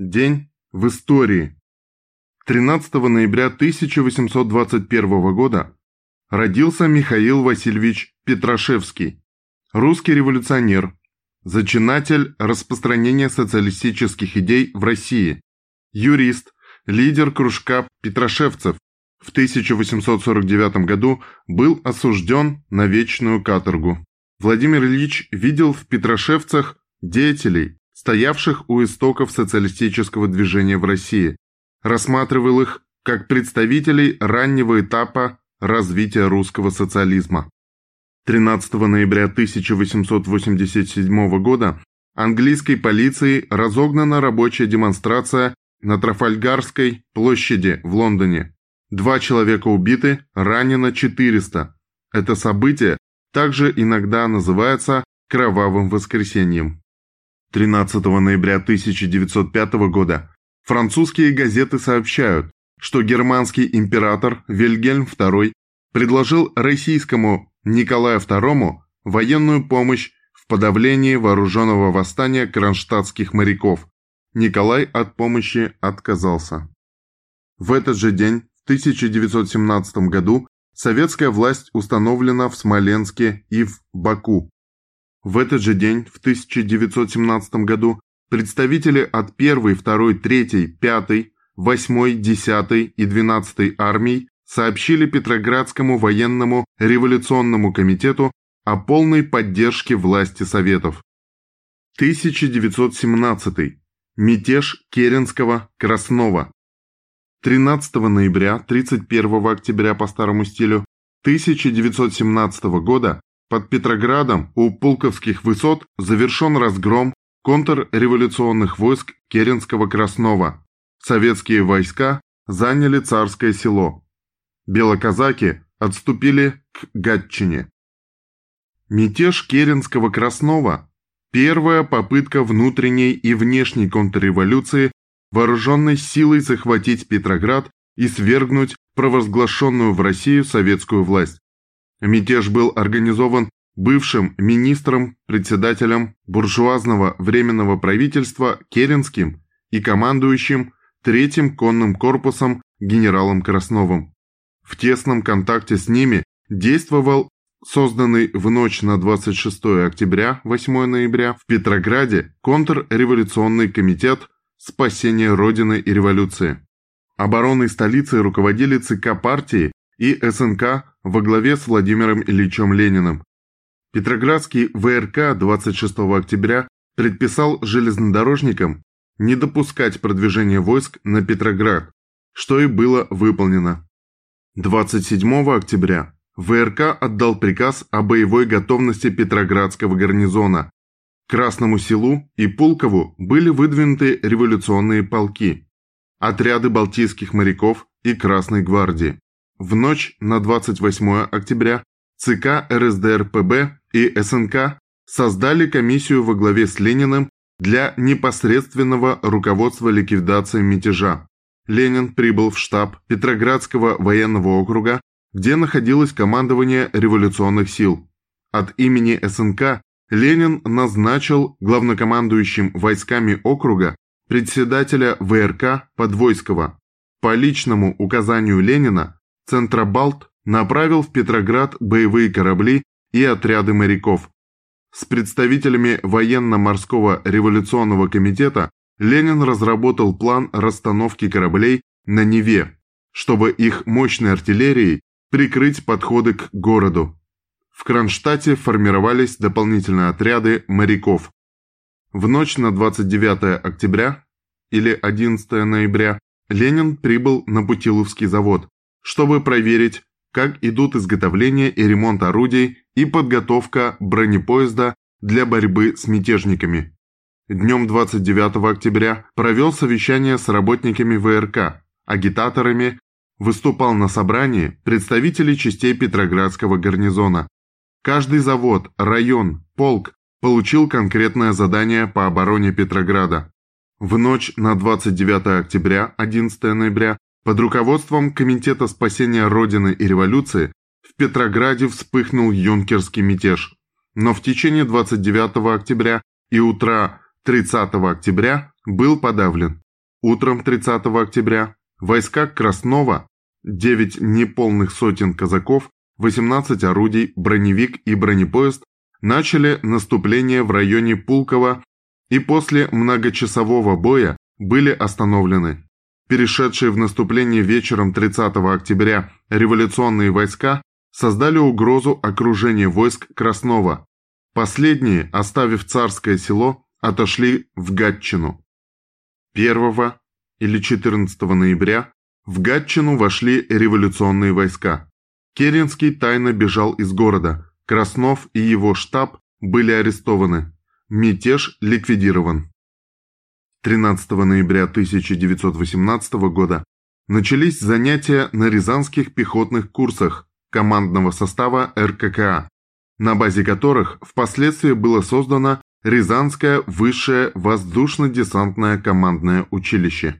День в истории. 13 ноября 1821 года родился Михаил Васильевич Петрашевский, русский революционер, зачинатель распространения социалистических идей в России, юрист, лидер кружка петрошевцев. В 1849 году был осужден на вечную каторгу. Владимир Ильич видел в петрошевцах деятелей, стоявших у истоков социалистического движения в России, рассматривал их как представителей раннего этапа развития русского социализма. 13 ноября 1887 года английской полицией разогнана рабочая демонстрация на Трафальгарской площади в Лондоне. Два человека убиты, ранено 400. Это событие также иногда называется «кровавым воскресеньем». 13 ноября 1905 года французские газеты сообщают, что германский император Вильгельм II предложил российскому Николаю II военную помощь в подавлении вооруженного восстания кронштадтских моряков. Николай от помощи отказался. В этот же день, в 1917 году, советская власть установлена в Смоленске и в Баку. В этот же день, в 1917 году, представители от 1, 2, 3, 5, 8, 10 и 12 армий сообщили Петроградскому военному революционному комитету о полной поддержке власти Советов. 1917. Мятеж Керенского, Краснова. 13 ноября, 31 октября по старому стилю 1917 года под Петроградом у Пулковских высот завершен разгром контрреволюционных войск Керенского-Краснова. Советские войска заняли Царское село. Белоказаки отступили к Гатчине. Мятеж Керенского-Краснова – первая попытка внутренней и внешней контрреволюции вооруженной силой захватить Петроград и свергнуть провозглашенную в Россию советскую власть. Мятеж был организован бывшим министром-председателем буржуазного временного правительства Керенским и командующим Третьим конным корпусом генералом Красновым. В тесном контакте с ними действовал созданный в ночь на 26 октября 8 ноября в Петрограде контрреволюционный комитет спасения Родины и революции. Обороной столицы руководили ЦК партии и СНК во главе с Владимиром Ильичем Лениным. Петроградский ВРК 26 октября предписал железнодорожникам не допускать продвижения войск на Петроград, что и было выполнено. 27 октября ВРК отдал приказ о боевой готовности Петроградского гарнизона. Красному селу и Пулкову были выдвинуты революционные полки, отряды балтийских моряков и Красной гвардии. В ночь на 28 октября ЦК РСДРПБ и СНК создали комиссию во главе с Лениным для непосредственного руководства ликвидацией мятежа. Ленин прибыл в штаб Петроградского военного округа, где находилось командование революционных сил. От имени СНК Ленин назначил главнокомандующим войсками округа председателя ВРК Подвойского. По личному указанию Ленина Центробалт направил в Петроград боевые корабли и отряды моряков. С представителями военно-морского революционного комитета Ленин разработал план расстановки кораблей на Неве, чтобы их мощной артиллерией прикрыть подходы к городу. В Кронштадте формировались дополнительные отряды моряков. В ночь на 29 октября или 11 ноября Ленин прибыл на Путиловский завод, чтобы проверить, как идут изготовление и ремонт орудий и подготовка бронепоезда для борьбы с мятежниками. Днем 29 октября провел совещание с работниками ВРК, агитаторами, выступал на собрании представителей частей Петроградского гарнизона. Каждый завод, район, полк получил конкретное задание по обороне Петрограда. В ночь на 29 октября, 11 ноября под руководством Комитета спасения Родины и революции в Петрограде вспыхнул юнкерский мятеж. Но в течение 29 октября и утра 30 октября был подавлен. утром 30 октября войска Краснова, 9 неполных сотен казаков, 18 орудий, броневик и бронепоезд начали наступление в районе Пулково и после многочасового боя были остановлены. Перешедшие в наступление вечером 30 октября революционные войска создали угрозу окружения войск Краснова. Последние, оставив царское село, отошли в Гатчину. 1 или 14 ноября в Гатчину вошли революционные войска. Керенский тайно бежал из города, Краснов и его штаб были арестованы. Мятеж ликвидирован. 13 ноября 1918 года начались занятия на рязанских пехотных курсах командного состава РККА, на базе которых впоследствии было создано Рязанское высшее воздушно-десантное командное училище.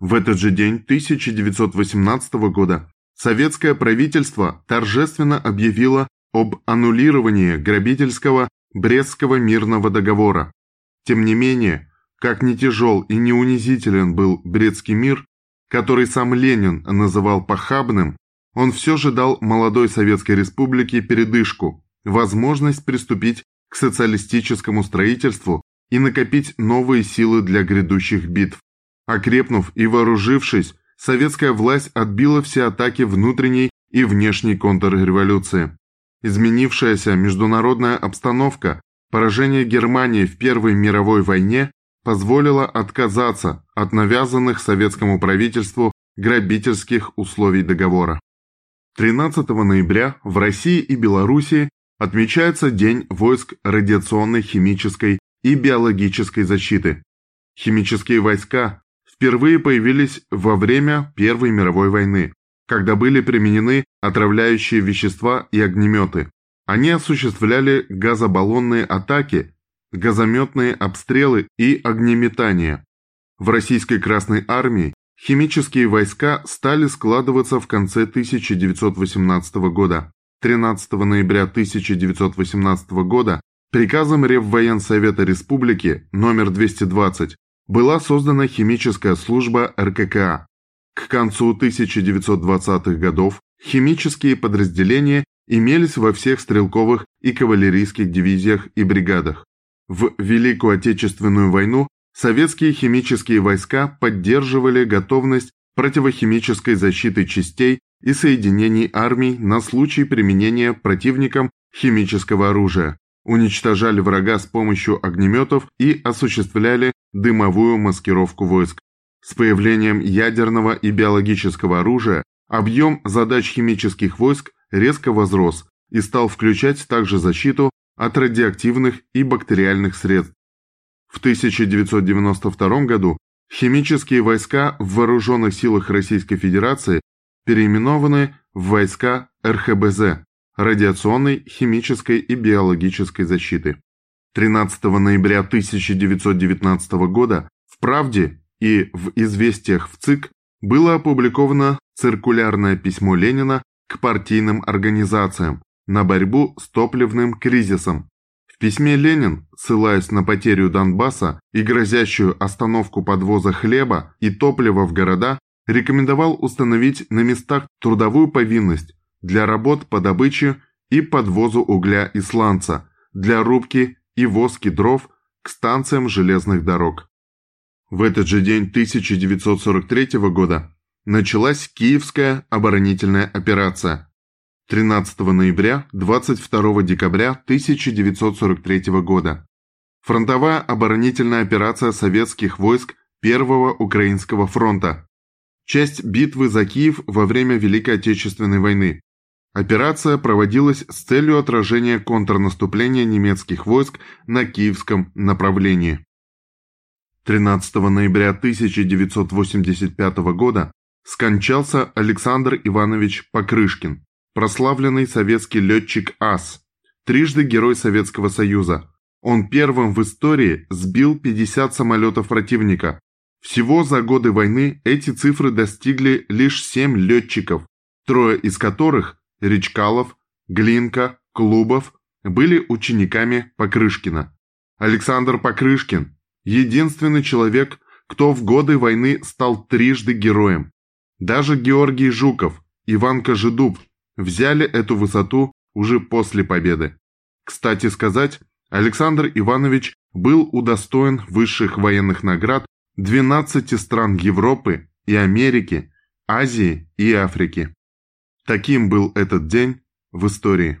В этот же день 1918 года советское правительство торжественно объявило об аннулировании грабительского Брестского мирного договора. Тем не менее, как не тяжел и не унизителен был Брестский мир, который сам Ленин называл похабным, он все же дал молодой Советской Республике передышку, возможность приступить к социалистическому строительству и накопить новые силы для грядущих битв. Окрепнув и вооружившись, советская власть отбила все атаки внутренней и внешней контрреволюции. Изменившаяся международная обстановка, поражение Германии в Первой мировой войне позволило отказаться от навязанных советскому правительству грабительских условий договора. 13 ноября в России и Белоруссии отмечается День войск радиационной, химической и биологической защиты. Химические войска впервые появились во время Первой мировой войны, когда были применены отравляющие вещества и огнеметы. Они осуществляли газобаллонные атаки, газометные обстрелы и огнеметания. В российской Красной Армии химические войска стали складываться в конце 1918 года. 13 ноября 1918 года приказом Реввоенсовета Республики номер 220 была создана химическая служба РККА. К концу 1920-х годов химические подразделения имелись во всех стрелковых и кавалерийских дивизиях и бригадах. В Великую Отечественную войну советские химические войска поддерживали готовность противохимической защиты частей и соединений армий на случай применения противником химического оружия, уничтожали врага с помощью огнеметов и осуществляли дымовую маскировку войск. С появлением ядерного и биологического оружия объем задач химических войск резко возрос и стал включать также защиту от радиоактивных и бактериальных средств. В 1992 году химические войска в вооруженных силах Российской Федерации переименованы в войска РХБЗ – радиационной, химической и биологической защиты. 13 ноября 1919 года в «Правде» и в «Известиях в ЦИК» было опубликовано циркулярное письмо Ленина к партийным организациям на борьбу с топливным кризисом. В письме Ленин, ссылаясь на потерю Донбасса и грозящую остановку подвоза хлеба и топлива в города, рекомендовал установить на местах трудовую повинность для работ по добыче и подвозу угля и сланца, для рубки и воски дров к станциям железных дорог. В этот же день 1943 года началась Киевская оборонительная операция. 13 ноября 22 декабря 1943 года. Фронтовая оборонительная операция советских войск Первого Украинского фронта часть битвы за Киев во время Великой Отечественной войны. Операция проводилась с целью отражения контрнаступления немецких войск на киевском направлении. 13 ноября 1985 года скончался Александр Иванович Покрышкин, прославленный советский летчик АС, трижды Герой Советского Союза. Он первым в истории сбил 50 самолетов противника, всего за годы войны эти цифры достигли лишь семь летчиков, трое из которых – Речкалов, Глинка, Клубов – были учениками Покрышкина. Александр Покрышкин – единственный человек, кто в годы войны стал трижды героем. Даже Георгий Жуков, Иван Кожедуб взяли эту высоту уже после победы. Кстати сказать, Александр Иванович был удостоен высших военных наград 12 стран Европы и Америки, Азии и Африки. Таким был этот день в истории.